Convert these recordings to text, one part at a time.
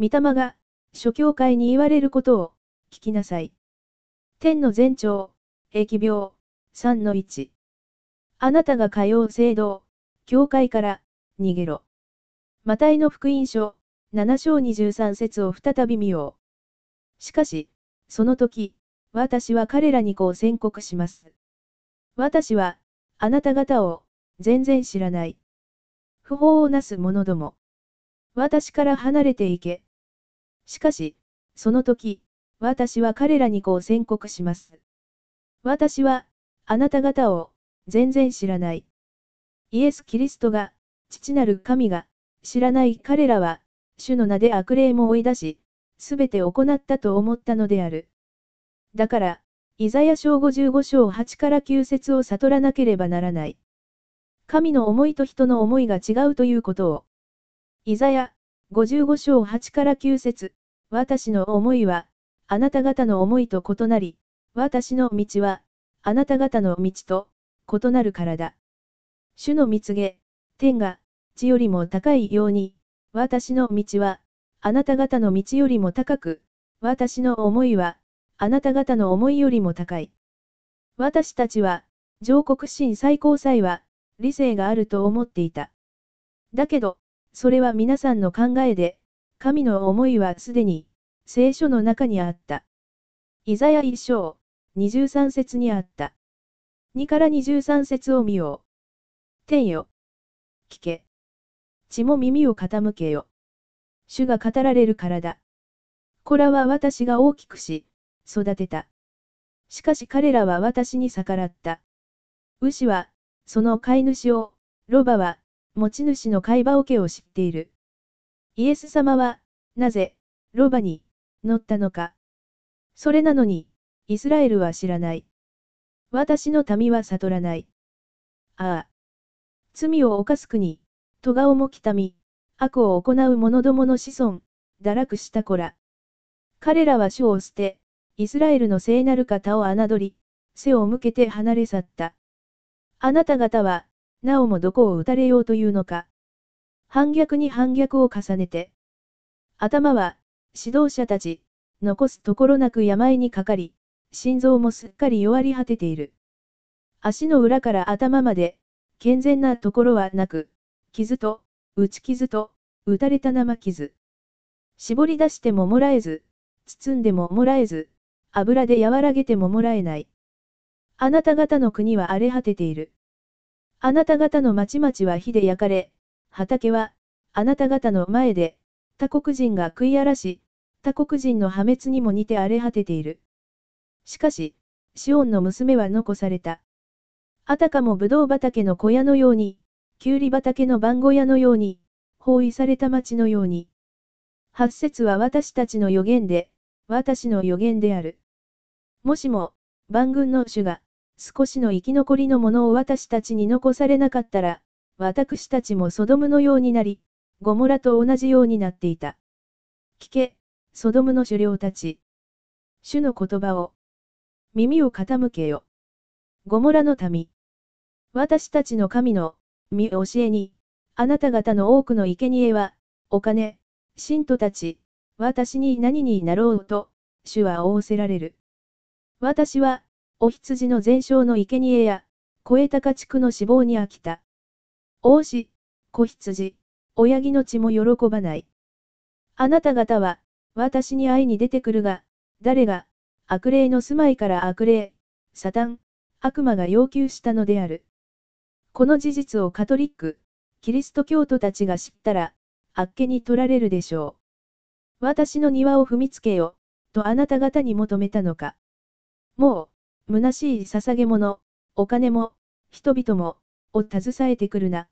御霊が、諸教会に言われることを、聞きなさい。天の前兆、疫病、3の1。あなたが通う聖堂、教会から、逃げろ。マタイの福音書、7章23節を再び見よう。しかし、その時、私は彼らにこう宣告します。私は、あなた方を、全然知らない。不法をなす者ども。私から離れていけ。しかし、その時、私は彼らにこう宣告します。私は、あなた方を、全然知らない。イエス・キリストが、父なる神が、知らない彼らは、主の名で悪霊も追い出し、すべて行ったと思ったのである。だから、イザヤ書55章8から9節を悟らなければならない。神の思いと人の思いが違うということを。イザヤ55章8から9節私の思いは、あなた方の思いと異なり、私の道は、あなた方の道と異なるからだ。主の蜜げ、天が地よりも高いように、私の道は、あなた方の道よりも高く、私の思いは、あなた方の思いよりも高い。私たちは、上国神最高裁は、理性があると思っていた。だけど、それは皆さんの考えで、神の思いはすでに、聖書の中にあった。イザヤ一章、23節にあった。2から23節を見よう。天よ。聞け。血も耳を傾けよ。主が語られるからだ。子らは私が大きくし、育てた。しかし彼らは私に逆らった。牛は、その飼い主を、ロバは、持ち主の飼い場桶を知っている。イエス様は、なぜ、ロバに、乗ったのか。それなのに、イスラエルは知らない。私の民は悟らない。ああ。罪を犯す国、戸が重き民、悪を行う者どもの子孫、堕落した子ら。彼らは主を捨て、イスラエルの聖なる方を侮り、背を向けて離れ去った。あなた方は、なおもどこを打たれようというのか。反逆に反逆を重ねて。頭は、指導者たち、残すところなく病にかかり、心臓もすっかり弱り果てている。足の裏から頭まで、健全なところはなく、傷と、打ち傷と、打たれた生傷。絞り出してももらえず、包んでももらえず、油で和らげてももらえない。あなた方の国は荒れ果てている。あなた方の町々は火で焼かれ、畑は、あなた方の前で、他国人が食い荒らし、他国人の破滅にも似て荒れ果てている。しかし、シオンの娘は残された。あたかもぶどう畑の小屋のように、きゅうり畑の番小屋のように、包囲された町のように。八節は私たちの予言で、私の予言である。もしも、万軍の主が、少しの生き残りのものを私たちに残されなかったら、私たちもソドムのようになり、ゴモラと同じようになっていた。聞け、ソドムの狩猟たち。主の言葉を。耳を傾けよ。ゴモラの民。私たちの神の、見教えに、あなた方の多くの生贄は、お金、信徒たち、私に何になろうと、主は仰せられる。私は、お羊の全焼の生贄や、超えた家畜の死亡に飽きた。王子、子羊、親木の血も喜ばない。あなた方は、私に会いに出てくるが、誰が、悪霊の住まいから悪霊、サタン、悪魔が要求したのである。この事実をカトリック、キリスト教徒たちが知ったら、あっけに取られるでしょう。私の庭を踏みつけよ、とあなた方に求めたのか。もう、虚しい捧げ物、お金も、人々も、を携えてくるな。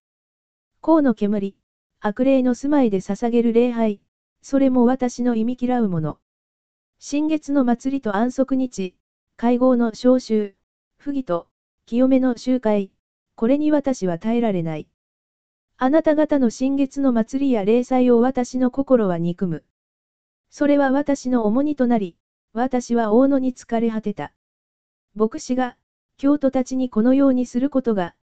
甲の煙、悪霊の住まいで捧げる礼拝、それも私の意味嫌うもの。新月の祭りと安息日、会合の召集、不義と、清めの集会、これに私は耐えられない。あなた方の新月の祭りや礼祭を私の心は憎む。それは私の重荷となり、私は大野に疲れ果てた。牧師が、教徒たちにこのようにすることが、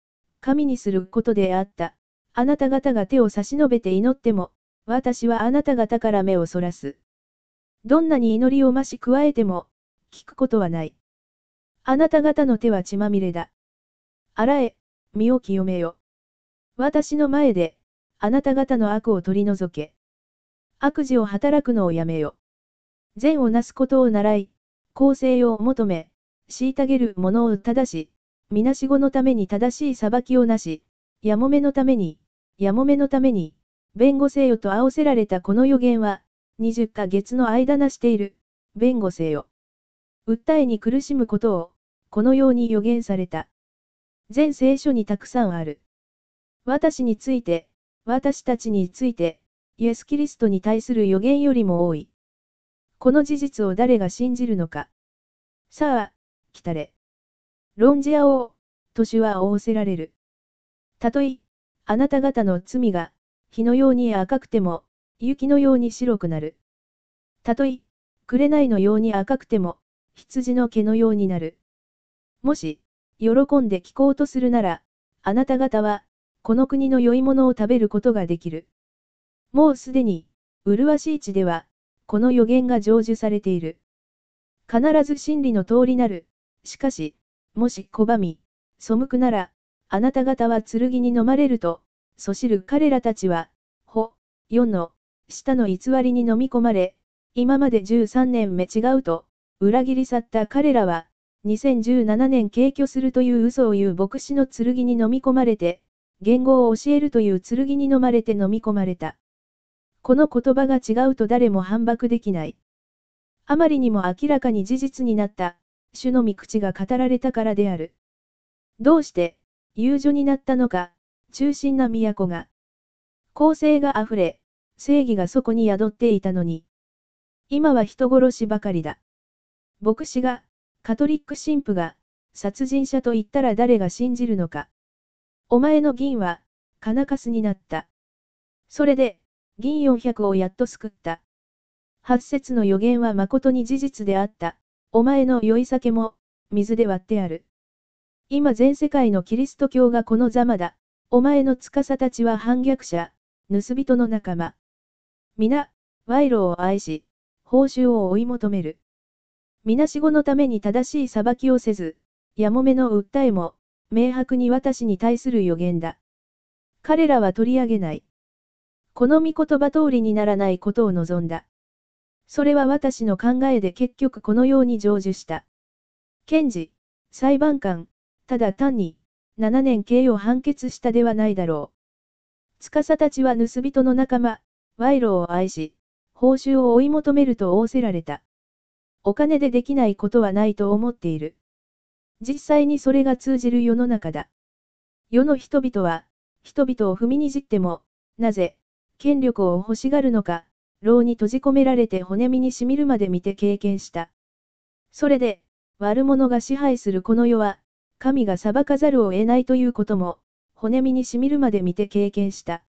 神にすることであった。あなた方が手を差し伸べて祈っても、私はあなた方から目をそらす。どんなに祈りを増し加えても、聞くことはない。あなた方の手は血まみれだ。洗え、身を清めよ。私の前で、あなた方の悪を取り除け。悪事を働くのをやめよ。善をなすことを習い、公正を求め、虐げる者を正し、みなしごのために正しい裁きをなし、やもめのために、やもめのために、弁護せよと仰せられたこの予言は、20ヶ月の間なしている、弁護せよ。訴えに苦しむことを、このように予言された。全聖書にたくさんある。私について、私たちについて、イエス・キリストに対する予言よりも多い。この事実を誰が信じるのか。さあ、来たれ。論じ合おう、年は仰せられる。たとえ、あなた方の罪が、火のように赤くても、雪のように白くなる。たとえ、紅のように赤くても、羊の毛のようになる。もし、喜んで聞こうとするなら、あなた方は、この国の良いものを食べることができる。もうすでに、麗しい地では、この予言が成就されている。必ず真理の通りなる。しかし、もし拒み、背くなら、あなた方は剣に飲まれると、そしる彼らたちは、ほ、4の、下の偽りに飲み込まれ、今まで13年目違うと、裏切り去った彼らは、2017年軽挙するという嘘を言う牧師の剣に飲み込まれて、言語を教えるという剣に飲まれて飲み込まれた。この言葉が違うと誰も反駁できない。あまりにも明らかに事実になった、主の御口が語られたからである。どうして、友情になったのか、中心な都が。公正が溢れ、正義がそこに宿っていたのに。今は人殺しばかりだ。牧師が、カトリック神父が、殺人者と言ったら誰が信じるのか。お前の銀は、金かすになった。それで、銀400をやっと救った。八節の予言は誠に事実であった。お前の酔い酒も、水で割ってある。今全世界のキリスト教がこのざまだ。お前の司たちは反逆者、盗人の仲間。皆、賄賂を愛し、報酬を追い求める。皆死後のために正しい裁きをせず、やもめの訴えも、明白に私に対する予言だ。彼らは取り上げない。この御言葉通りにならないことを望んだ。それは私の考えで結局このように成就した。検事、裁判官、ただ単に、7年刑を判決したではないだろう。司たちは盗人の仲間、賄賂を愛し、報酬を追い求めると仰せられた。お金でできないことはないと思っている。実際にそれが通じる世の中だ。世の人々は、人々を踏みにじっても、なぜ、権力を欲しがるのか、牢に閉じ込められて骨身にしみるまで見て経験した。それで、悪者が支配するこの世は、神が裁かざるを得ないということも、骨身にしみるまで見て経験した。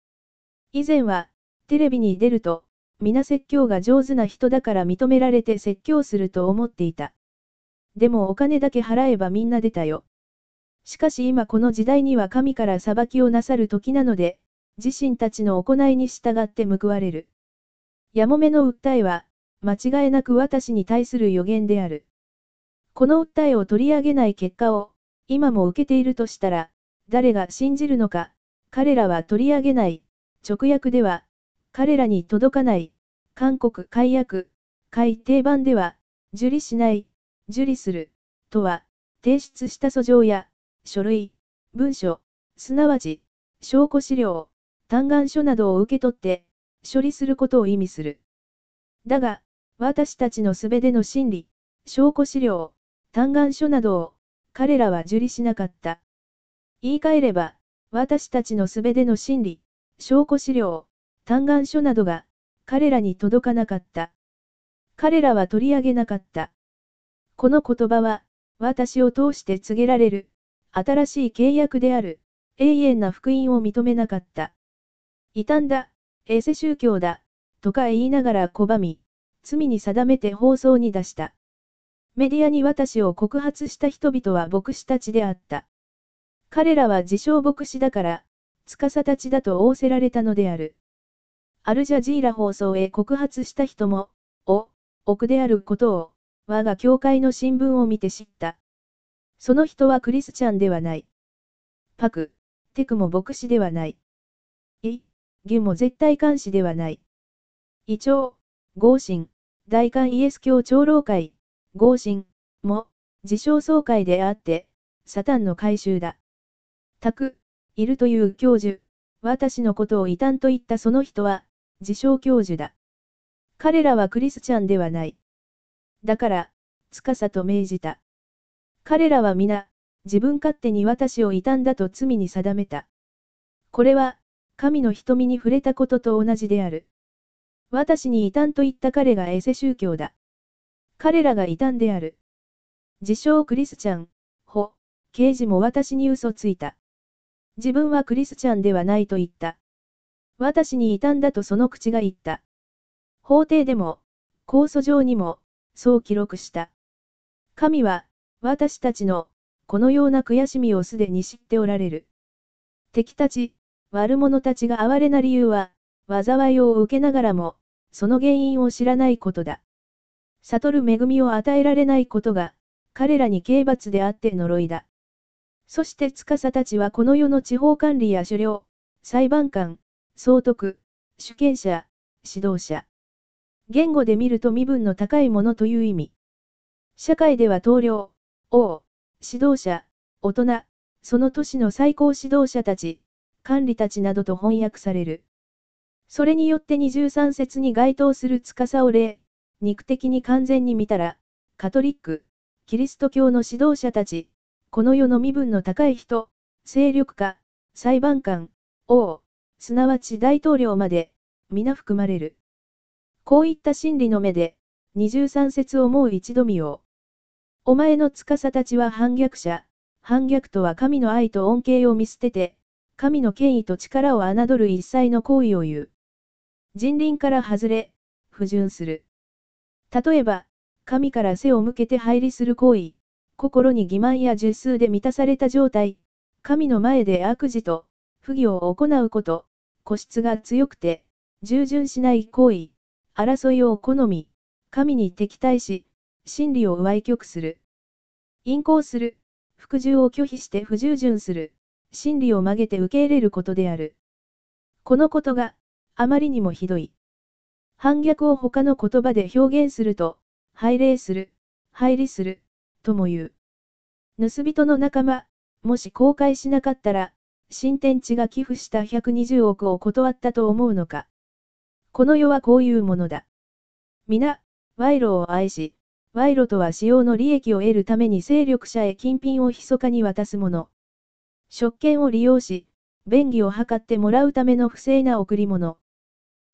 以前は、テレビに出ると、皆説教が上手な人だから認められて説教すると思っていた。でもお金だけ払えばみんな出たよ。しかし今この時代には神から裁きをなさる時なので、自身たちの行いに従って報われる。やもめの訴えは、間違いなく私に対する予言である。この訴えを取り上げない結果を、今も受けているとしたら、誰が信じるのか、彼らは取り上げない、直訳では、彼らに届かない、韓国解約、改訂版では、受理しない、受理する、とは、提出した訴状や、書類、文書、すなわち、証拠資料、嘆願書などを受け取って、処理することを意味する。だが、私たちのすべての真理、証拠資料、嘆願書などを、彼らは受理しなかった。言い換えれば、私たちのすべての真理、証拠資料、嘆願書などが、彼らに届かなかった。彼らは取り上げなかった。この言葉は、私を通して告げられる、新しい契約である、永遠な福音を認めなかった。異端だ、エセ宗教だ、とか言いながら拒み、罪に定めて放送に出した。メディアに私を告発した人々は牧師たちであった。彼らは自称牧師だから、司たちだと仰せられたのである。アルジャジーラ放送へ告発した人も、お、奥であることを、我が教会の新聞を見て知った。その人はクリスチャンではない。パク、テクも牧師ではない。イ、ギュも絶対監視ではない。イチョウ、合神、大韓イエス教長老会、合神、も、自称総会であって、サタンの回収だ。タク、いるという教授、私のことを異端と言ったその人は、自称教授だ。彼らはクリスチャンではない。だから、つかさと命じた。彼らは皆、自分勝手に私を異端だと罪に定めた。これは、神の瞳に触れたことと同じである。私に異端と言った彼がエセ宗教だ。彼らが異端である。自称クリスチャン、ほ、刑事も私に嘘ついた。自分はクリスチャンではないと言った。私に異端だとその口が言った。法廷でも、控訴状にも、そう記録した。神は、私たちの、このような悔しみをすでに知っておられる。敵たち、悪者たちが哀れな理由は、災いを受けながらも、その原因を知らないことだ。悟る恵みを与えられないことが、彼らに刑罰であって呪いだ。そして司たちはこの世の地方管理や狩猟、裁判官、総督、主権者、指導者。言語で見ると身分の高いものという意味。社会では棟梁、王、指導者、大人、その都市の最高指導者たち、管理たちなどと翻訳される。それによって23節に該当する司を例、肉的に完全に見たら、カトリック、キリスト教の指導者たち、この世の身分の高い人、勢力家、裁判官、王、すなわち大統領まで、皆含まれる。こういった真理の目で、23節をもう一度見よう。お前の司たちは反逆者、反逆とは神の愛と恩恵を見捨てて、神の権威と力を侮る一切の行為を言う。人倫から外れ、不純する。例えば、神から背を向けて入りする行為、心に欺瞞や十数で満たされた状態、神の前で悪事と、不義を行うこと、固執が強くて、従順しない行為、争いを好み、神に敵対し、真理を歪曲する。陰行する、服従を拒否して不従順する、真理を曲げて受け入れることである。このことが、あまりにもひどい。反逆を他の言葉で表現すると、拝礼する、入りする、とも言う。盗人の仲間、もし公開しなかったら、新天地が寄付した120億を断ったと思うのか。この世はこういうものだ。皆、賄賂を愛し、賄賂とは使用の利益を得るために勢力者へ金品を密かに渡すもの。職権を利用し、便宜を図ってもらうための不正な贈り物。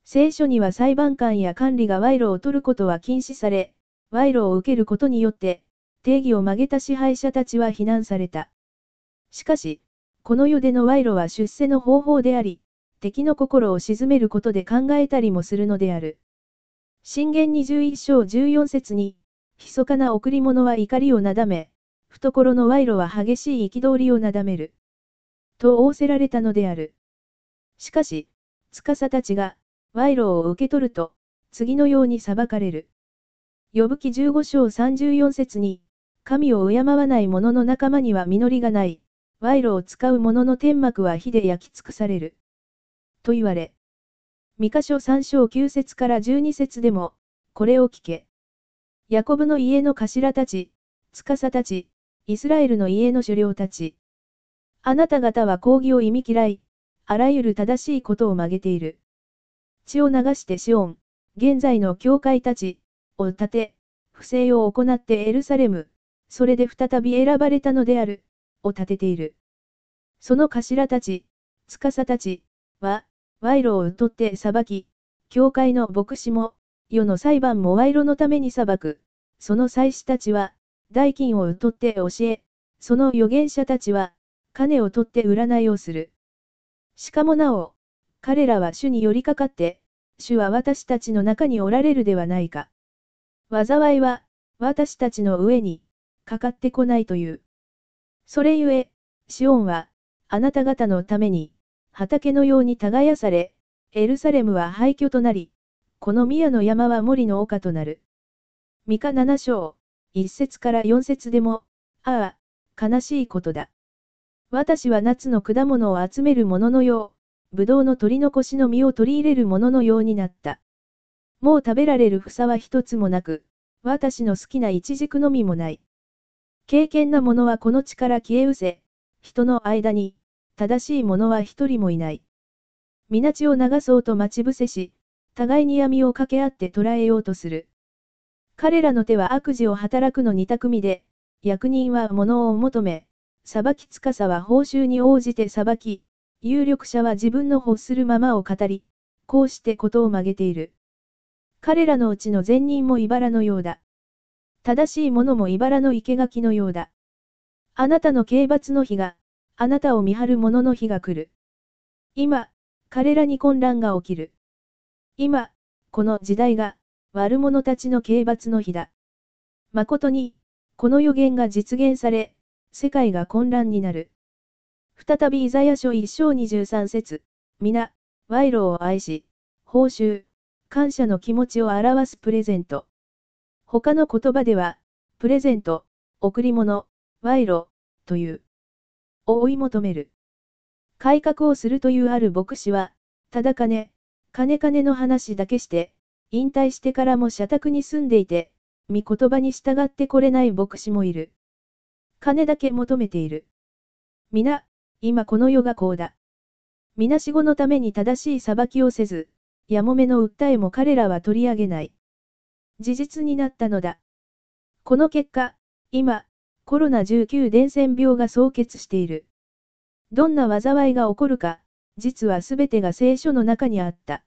聖書には裁判官や管理が賄賂を取ることは禁止され、賄賂を受けることによって、定義を曲げた支配者たちは非難された。しかし、この世での賄賂は出世の方法であり、敵の心を鎮めることで考えたりもするのである。信玄21章14節に、密かな贈り物は怒りをなだめ、懐の賄賂は激しい憤りをなだめる。と仰せられたのである。しかし、司たちが、賄賂を受け取ると、次のように裁かれる。呼ぶ記15章34節に、神を敬わない者の仲間には実りがない。賄賂を使う者の天幕は火で焼き尽くされる。と言われ。三箇所3章9節から12節でも、これを聞け。ヤコブの家の頭たち、司たち、イスラエルの家の首領たち。あなた方は抗議を意味嫌い、あらゆる正しいことを曲げている。血を流してシオン、現在の教会たち、を立て、不正を行ってエルサレム、それで再び選ばれたのである。を立てている。その頭たち、司たち、は、賄賂を取って裁き、教会の牧師も、世の裁判も賄賂のために裁く。その祭司たちは、代金を取って教え、その預言者たちは、金を取って占いをする。しかもなお、彼らは主に寄りかかって、主は私たちの中におられるではないか。災いは、私たちの上に、かかってこないという。それゆえ、シオンは、あなた方のために、畑のように耕され、エルサレムは廃墟となり、この宮の山は森の丘となる。三日七章、一節から四節でも、ああ、悲しいことだ。私は夏の果物を集めるもののよう、ぶどうの取り残しの実を取り入れるもののようになった。もう食べられる房は一つもなく、私の好きなイチジクの実もない。敬虔な者はこの地から消え失せ、人の間に、正しい者は一人もいない。皆地を流そうと待ち伏せし、互いに闇を掛け合って捕らえようとする。彼らの手は悪事を働くの二択みで、役人は物を求め、裁き司は報酬に応じて裁き、有力者は自分の欲するままを語り、こうしてことを曲げている。彼らのうちの善人も茨のようだ。正しい者も茨の生垣のようだ。あなたの刑罰の日が、あなたを見張る者の日が来る。今、彼らに混乱が起きる。今、この時代が、悪者たちの刑罰の日だ。誠に、この予言が実現され、世界が混乱になる。再びイザヤ書一章二十三節皆、賄賂を愛し、報酬、感謝の気持ちを表すプレゼント。他の言葉では、プレゼント、贈り物、賄賂、という、を追い求める。改革をするというある牧師は、ただ金、金金の話だけして、引退してからも社宅に住んでいて、御言葉に従ってこれない牧師もいる。金だけ求めている。皆、今この世がこうだ。皆死後のために正しい裁きをせず、やもめの訴えも彼らは取り上げない。事実になったのだ。この結果、今、コロナ19伝染病が総結している。どんな災いが起こるか、実はすべてが聖書の中にあった。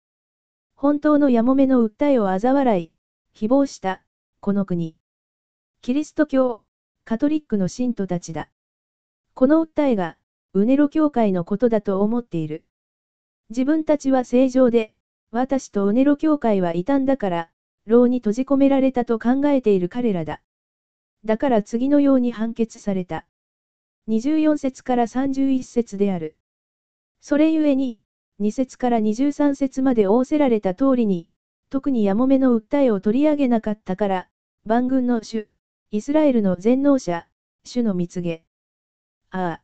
本当のやもめの訴えを嘲笑い、誹謗した、この国。キリスト教、カトリックの信徒たちだ。この訴えが、ウネロ教会のことだと思っている。自分たちは正常で、私とウネロ教会は異端だから、牢に閉じ込められたと考えている彼らだ。だから次のように判決された。24節から31節である。それゆえに、2節から23節まで仰せられた通りに、特にやもめの訴えを取り上げなかったから、万軍の主、イスラエルの全能者、主の蜜げ。ああ。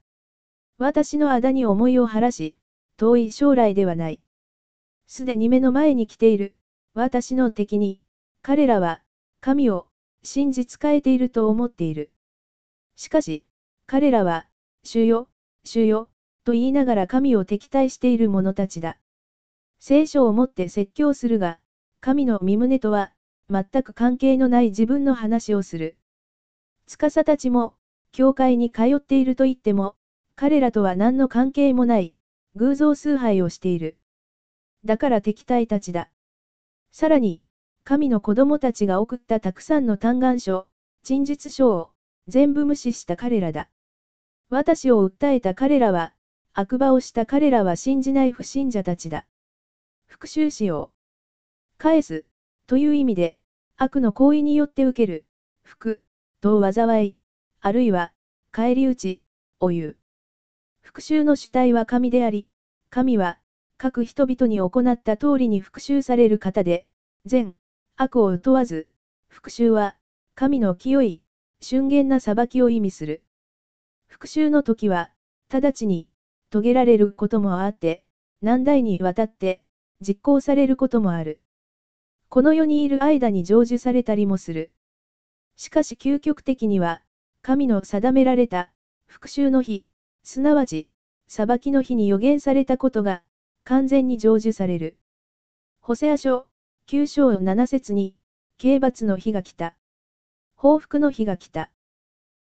私の仇に思いを晴らし、遠い将来ではない。すでに目の前に来ている、私の敵に、彼らは、神を、信じ仕えていると思っている。しかし、彼らは、主よ、主よ、と言いながら神を敵対している者たちだ。聖書をもって説教するが、神の身旨とは、全く関係のない自分の話をする。司たちも、教会に通っていると言っても、彼らとは何の関係もない、偶像崇拝をしている。だから敵対たちだ。さらに、神の子供たちが送ったたくさんの嘆願書、陳述書を、全部無視した彼らだ。私を訴えた彼らは、悪魔をした彼らは信じない不信者たちだ。復讐しよう。返す、という意味で、悪の行為によって受ける、福、と災い、あるいは、返り討ち、を言う。復讐の主体は神であり、神は、各人々に行った通りに復讐される方で、善、悪を問わず、復讐は、神の清い、瞬間な裁きを意味する。復讐の時は、直ちに、遂げられることもあって、何代にわたって、実行されることもある。この世にいる間に成就されたりもする。しかし究極的には、神の定められた、復讐の日、すなわち、裁きの日に予言されたことが、完全に成就される。ホセア書、9章7節に、刑罰の日が来た。報復の日が来た。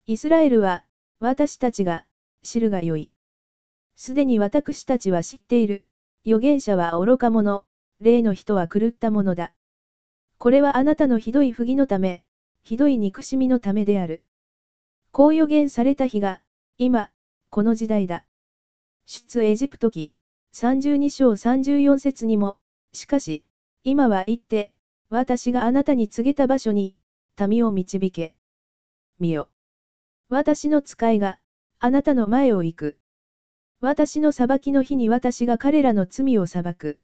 イスラエルは、私たちが、知るがよい。すでに私たちは知っている。預言者は愚か者、霊の人は狂った者だ。これはあなたのひどい不義のため、ひどい憎しみのためである。こう予言された日が、今、この時代だ。出エジプト記。32章34節にも、しかし、今は行って、私があなたに告げた場所に、民を導け。見よ。私の使いが、あなたの前を行く。私の裁きの日に私が彼らの罪を裁く。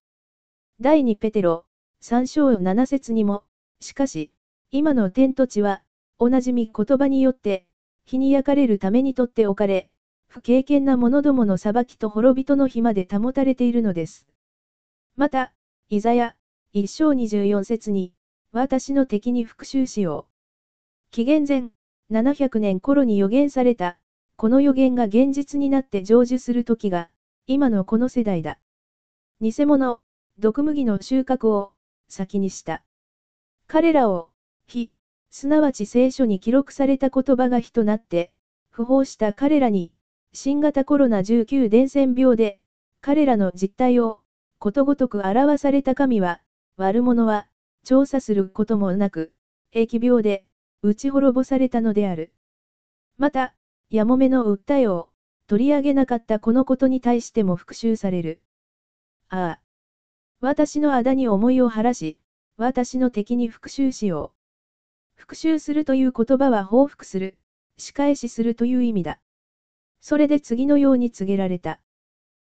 第2ペテロ、3章7節にも、しかし、今の天と地は、おなじみ言葉によって、火に焼かれるためにとっておかれ、不経験な者どもの裁きと滅びとの日まで保たれているのです。また、イザヤ、一章24節に、私の敵に復讐しよう。紀元前、700年頃に予言された、この予言が現実になって成就する時が、今のこの世代だ。偽物、毒麦の収穫を、先にした。彼らを、非、すなわち聖書に記録された言葉が火となって、不法した彼らに、新型コロナ19伝染病で、彼らの実態を、ことごとく表された神は、悪者は、調査することもなく、疫病で、打ち滅ぼされたのである。また、やもめの訴えを、取り上げなかったこのことに対しても復讐される。ああ。私の仇に思いを晴らし、私の敵に復讐しよう。復讐するという言葉は報復する、仕返しするという意味だ。それで次のように告げられた。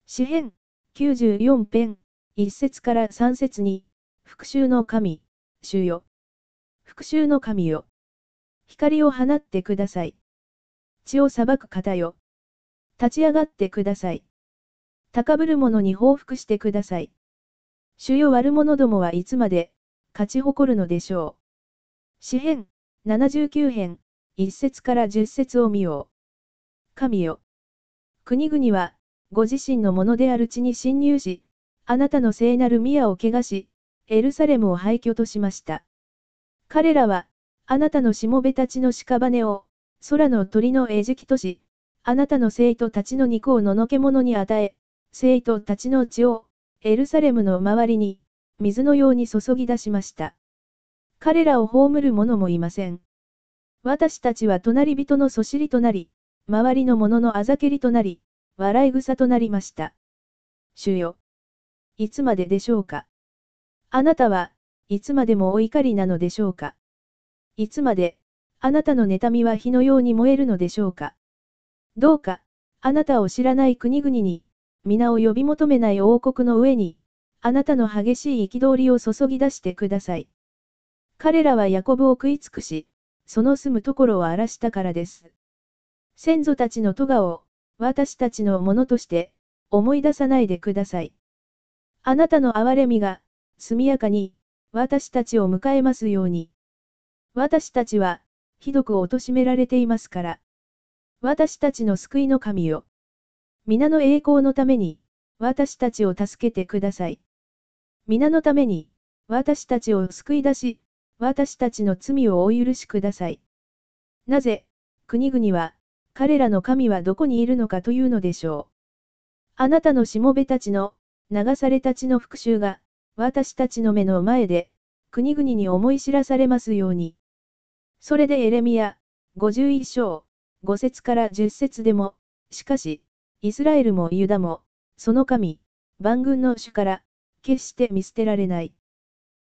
詩編94編、1節から3節に、復讐の神、主よ。復讐の神よ。光を放ってください。血を裁く方よ。立ち上がってください。高ぶる者に報復してください。主よ悪者どもはいつまで、勝ち誇るのでしょう。詩編、79編、1節から10節を見よう。神よ。国々は、ご自身のものである地に侵入し、あなたの聖なる宮を汚し、エルサレムを廃墟としました。彼らは、あなたのしもべたちの屍を、空の鳥の餌食とし、あなたの生徒たちの肉をののけ者に与え、生徒たちの血を、エルサレムの周りに、水のように注ぎ出しました。彼らを葬る者もいません。私たちは隣人のそしりとなり、周りの者のあざけりとなり、笑い草となりました。主よ。いつまででしょうか？あなたは、いつまでもお怒りなのでしょうか？いつまで、あなたの妬みは火のように燃えるのでしょうか？どうか、あなたを知らない国々に、皆を呼び求めない王国の上に、あなたの激しい憤りを注ぎ出してください。彼らはヤコブを食い尽くし、その住むところを荒らしたからです。先祖たちの咎を、私たちのものとして、思い出さないでください。あなたの憐れみが、速やかに、私たちを迎えますように。私たちは、ひどく貶められていますから。私たちの救いの神よ。皆の栄光のために、私たちを助けてください。皆のために、私たちを救い出し、私たちの罪をお許しください。なぜ、国々は、彼らの神はどこにいるのかというのでしょう。あなたのしもべたちの、流されたちの復讐が、私たちの目の前で、国々に思い知らされますように。それでエレミア、51章、5節から10節でも、しかし、イスラエルもユダも、その神、万軍の主から、決して見捨てられない。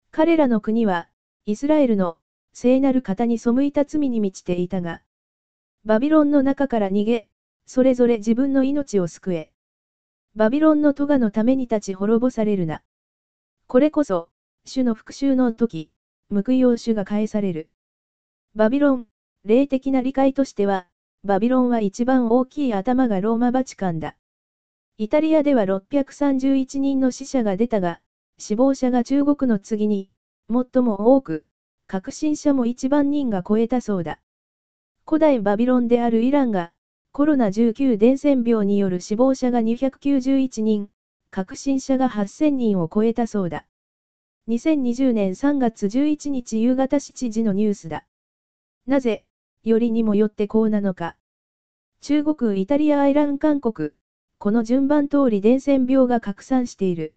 彼らの国は、イスラエルの聖なる方に背いた罪に満ちていたが、バビロンの中から逃げ、それぞれ自分の命を救え。バビロンの咎のために立ち滅ぼされるな。これこそ、主の復讐の時、報いを主が返される。バビロン、霊的な理解としては、バビロンは一番大きい頭がローマバチカンだ。イタリアでは631人の死者が出たが、死亡者が中国の次に、最も多く、革新者も1万人が超えたそうだ。古代バビロンであるイランが、コロナ19伝染病による死亡者が291人、革新者が8000人を超えたそうだ。2020年3月11日夕方7時のニュースだ。なぜ、よりにもよってこうなのか。中国、イタリア、アイラン、韓国、この順番通り伝染病が拡散している。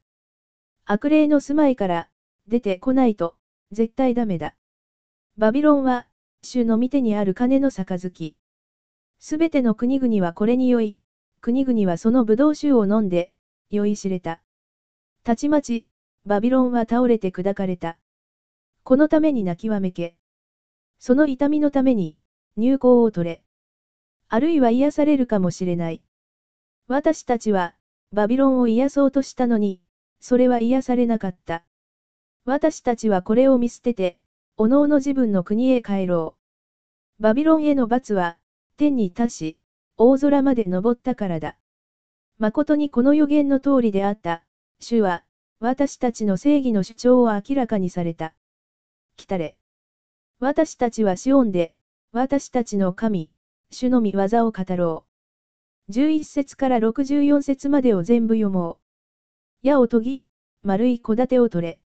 悪霊の住まいから、出てこないと、絶対ダメだ。バビロンは、主の御手にある金の杯。すべての国々はこれに酔い、国々はその葡萄酒を飲んで、酔いしれた。たちまち、バビロンは倒れて砕かれた。このために泣きわめけ。その痛みのために、入港を取れ。あるいは癒されるかもしれない。私たちは、バビロンを癒そうとしたのに、それは癒されなかった。私たちはこれを見捨てて、おのおの自分の国へ帰ろう。バビロンへの罰は、天に達し、大空まで登ったからだ。誠にこの予言の通りであった、主は、私たちの正義の主張を明らかにされた。来たれ。私たちはシオンで、私たちの神、主の御業を語ろう。11節から64節までを全部読もう。矢を研ぎ、丸い戸建てを取れ。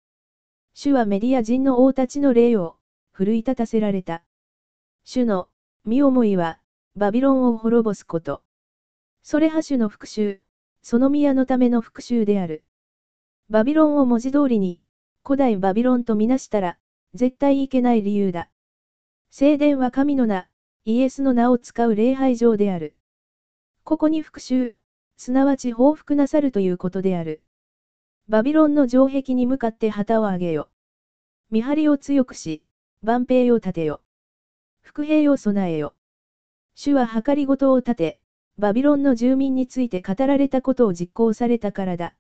主はメディア人の王たちの霊を、奮い立たせられた。主の、身思いは、バビロンを滅ぼすこと。それは主の復讐、その宮のための復讐である。バビロンを文字通りに、古代バビロンとみなしたら、絶対いけない理由だ。聖殿は神の名、イエスの名を使う礼拝場である。ここに復讐、すなわち報復なさるということである。バビロンの城壁に向かって旗を上げよ。見張りを強くし、万兵を立てよ。伏兵を備えよ。主は計りごとを立て、バビロンの住民について語られたことを実行されたからだ。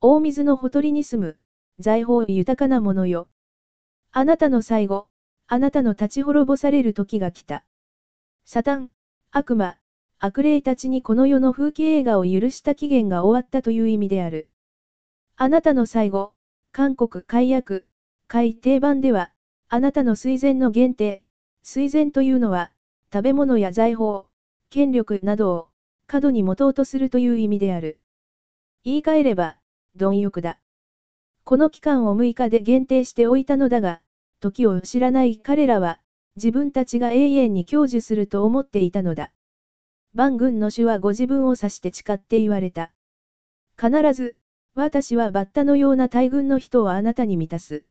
大水のほとりに住む、財宝豊かなものよ。あなたの最後、あなたの立ち滅ぼされる時が来た。サタン、悪魔、悪霊たちにこの世の風景映画を許した期限が終わったという意味である。あなたの最後、韓国解約、改定版では、あなたの水前の限定、水前というのは、食べ物や財宝、権力などを、過度に持とうとするという意味である。言い換えれば、貪欲だ。この期間を6日で限定しておいたのだが、時を知らない彼らは、自分たちが永遠に享受すると思っていたのだ。万軍の主はご自分を指して誓って言われた。必ず、私はバッタのような大軍の人をあなたに満たす。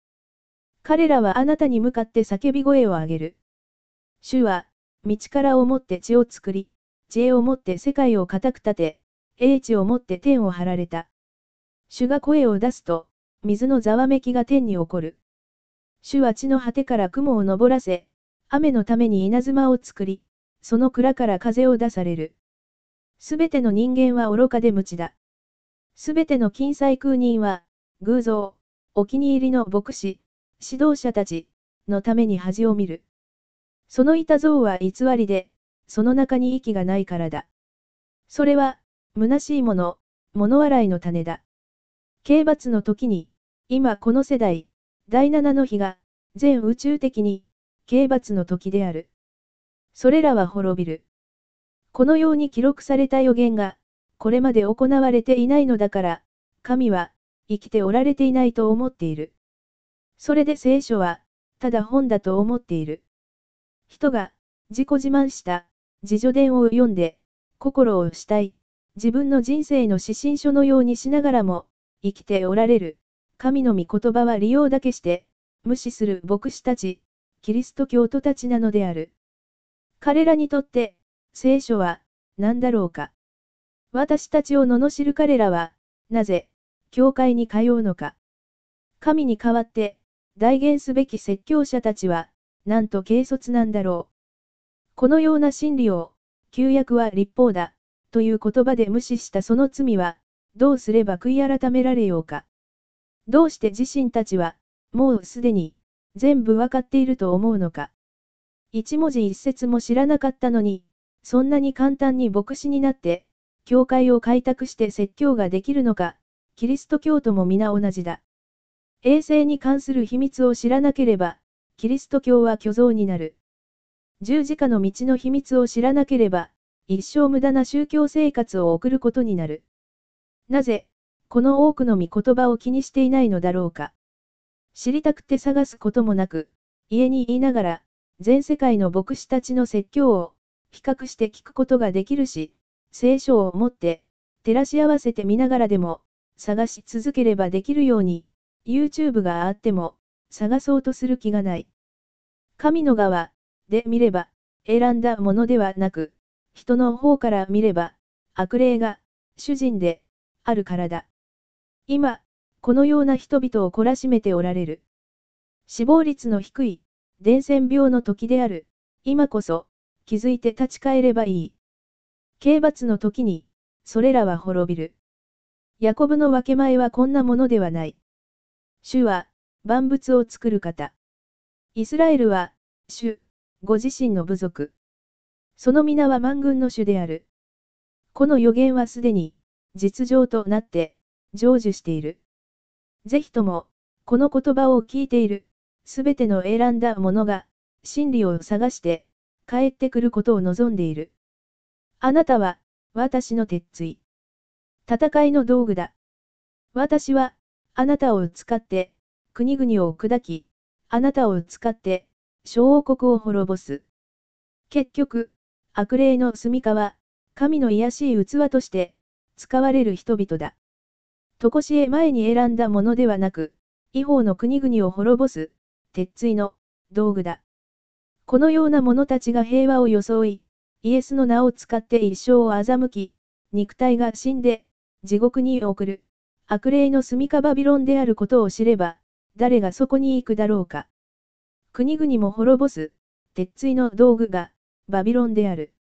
彼らはあなたに向かって叫び声を上げる。主は、道からをもって地を作り、知恵をもって世界を固く立て、英知をもって天を張られた。主が声を出すと、水のざわめきが天に起こる。主は地の果てから雲を昇らせ、雨のために稲妻を作り、その蔵から風を出される。すべての人間は愚かで無知だ。すべての金彩空人は、偶像、お気に入りの牧師、指導者たち、のために恥を見る。そのいた像は偽りで、その中に息がないからだ。それは、虚しいもの、物笑いの種だ。刑罰の時に、今この世代、第七の日が、全宇宙的に、刑罰の時である。それらは滅びる。このように記録された予言が、これまで行われていないのだから、神は、生きておられていないと思っている。それで聖書は、ただ本だと思っている。人が、自己自慢した、自助伝を読んで、心をしたい、自分の人生の指針書のようにしながらも、生きておられる、神の御言葉は利用だけして、無視する牧師たち、キリスト教徒たちなのである。彼らにとって、聖書は、何だろうか。私たちを罵る彼らは、なぜ、教会に通うのか。神に代わって、代言すべき説教者たちは、なんと軽率なんだろう。このような真理を、旧約は立法だ、という言葉で無視したその罪は、どうすれば悔い改められようか。どうして自身たちは、もうすでに、全部わかっていると思うのか。一文字一節も知らなかったのに、そんなに簡単に牧師になって、教会を開拓して説教ができるのか、キリスト教徒も皆同じだ。衛生に関する秘密を知らなければ、キリスト教は虚像になる。十字架の道の秘密を知らなければ、一生無駄な宗教生活を送ることになる。なぜ、この多くの御言葉を気にしていないのだろうか。知りたくて探すこともなく、家に言いながら、全世界の牧師たちの説教を、比較して聞くことができるし、聖書を持って、照らし合わせて見ながらでも、探し続ければできるように、YouTube があっても、探そうとする気がない。神の側で見れば、選んだものではなく、人の方から見れば、悪霊が主人であるからだ。今、このような人々を懲らしめておられる。死亡率の低い、伝染病の時である、今こそ、気づいて立ち返ればいい。刑罰の時に、それらは滅びる。ヤコブの分け前はこんなものではない。主は、万物を作る方。イスラエルは、主、ご自身の部族。その皆は万軍の主である。この予言はすでに、実情となって、成就している。ぜひとも、この言葉を聞いている、すべての選んだ者が、真理を探して、帰ってくることを望んでいる。あなたは、私の鉄槌。戦いの道具だ。私は、あなたを使って、国々を砕き、あなたを使って、小王国を滅ぼす。結局、悪霊の住処は、神の癒しい器として、使われる人々だ。とこしえ前に選んだものではなく、違法の国々を滅ぼす、鉄槌の道具だ。このような者たちが平和を装い、イエスの名を使って一生を欺き、肉体が死んで、地獄に送る、悪霊の住みかバビロンであることを知れば、誰がそこに行くだろうか。国々も滅ぼす、鉄槌の道具が、バビロンである。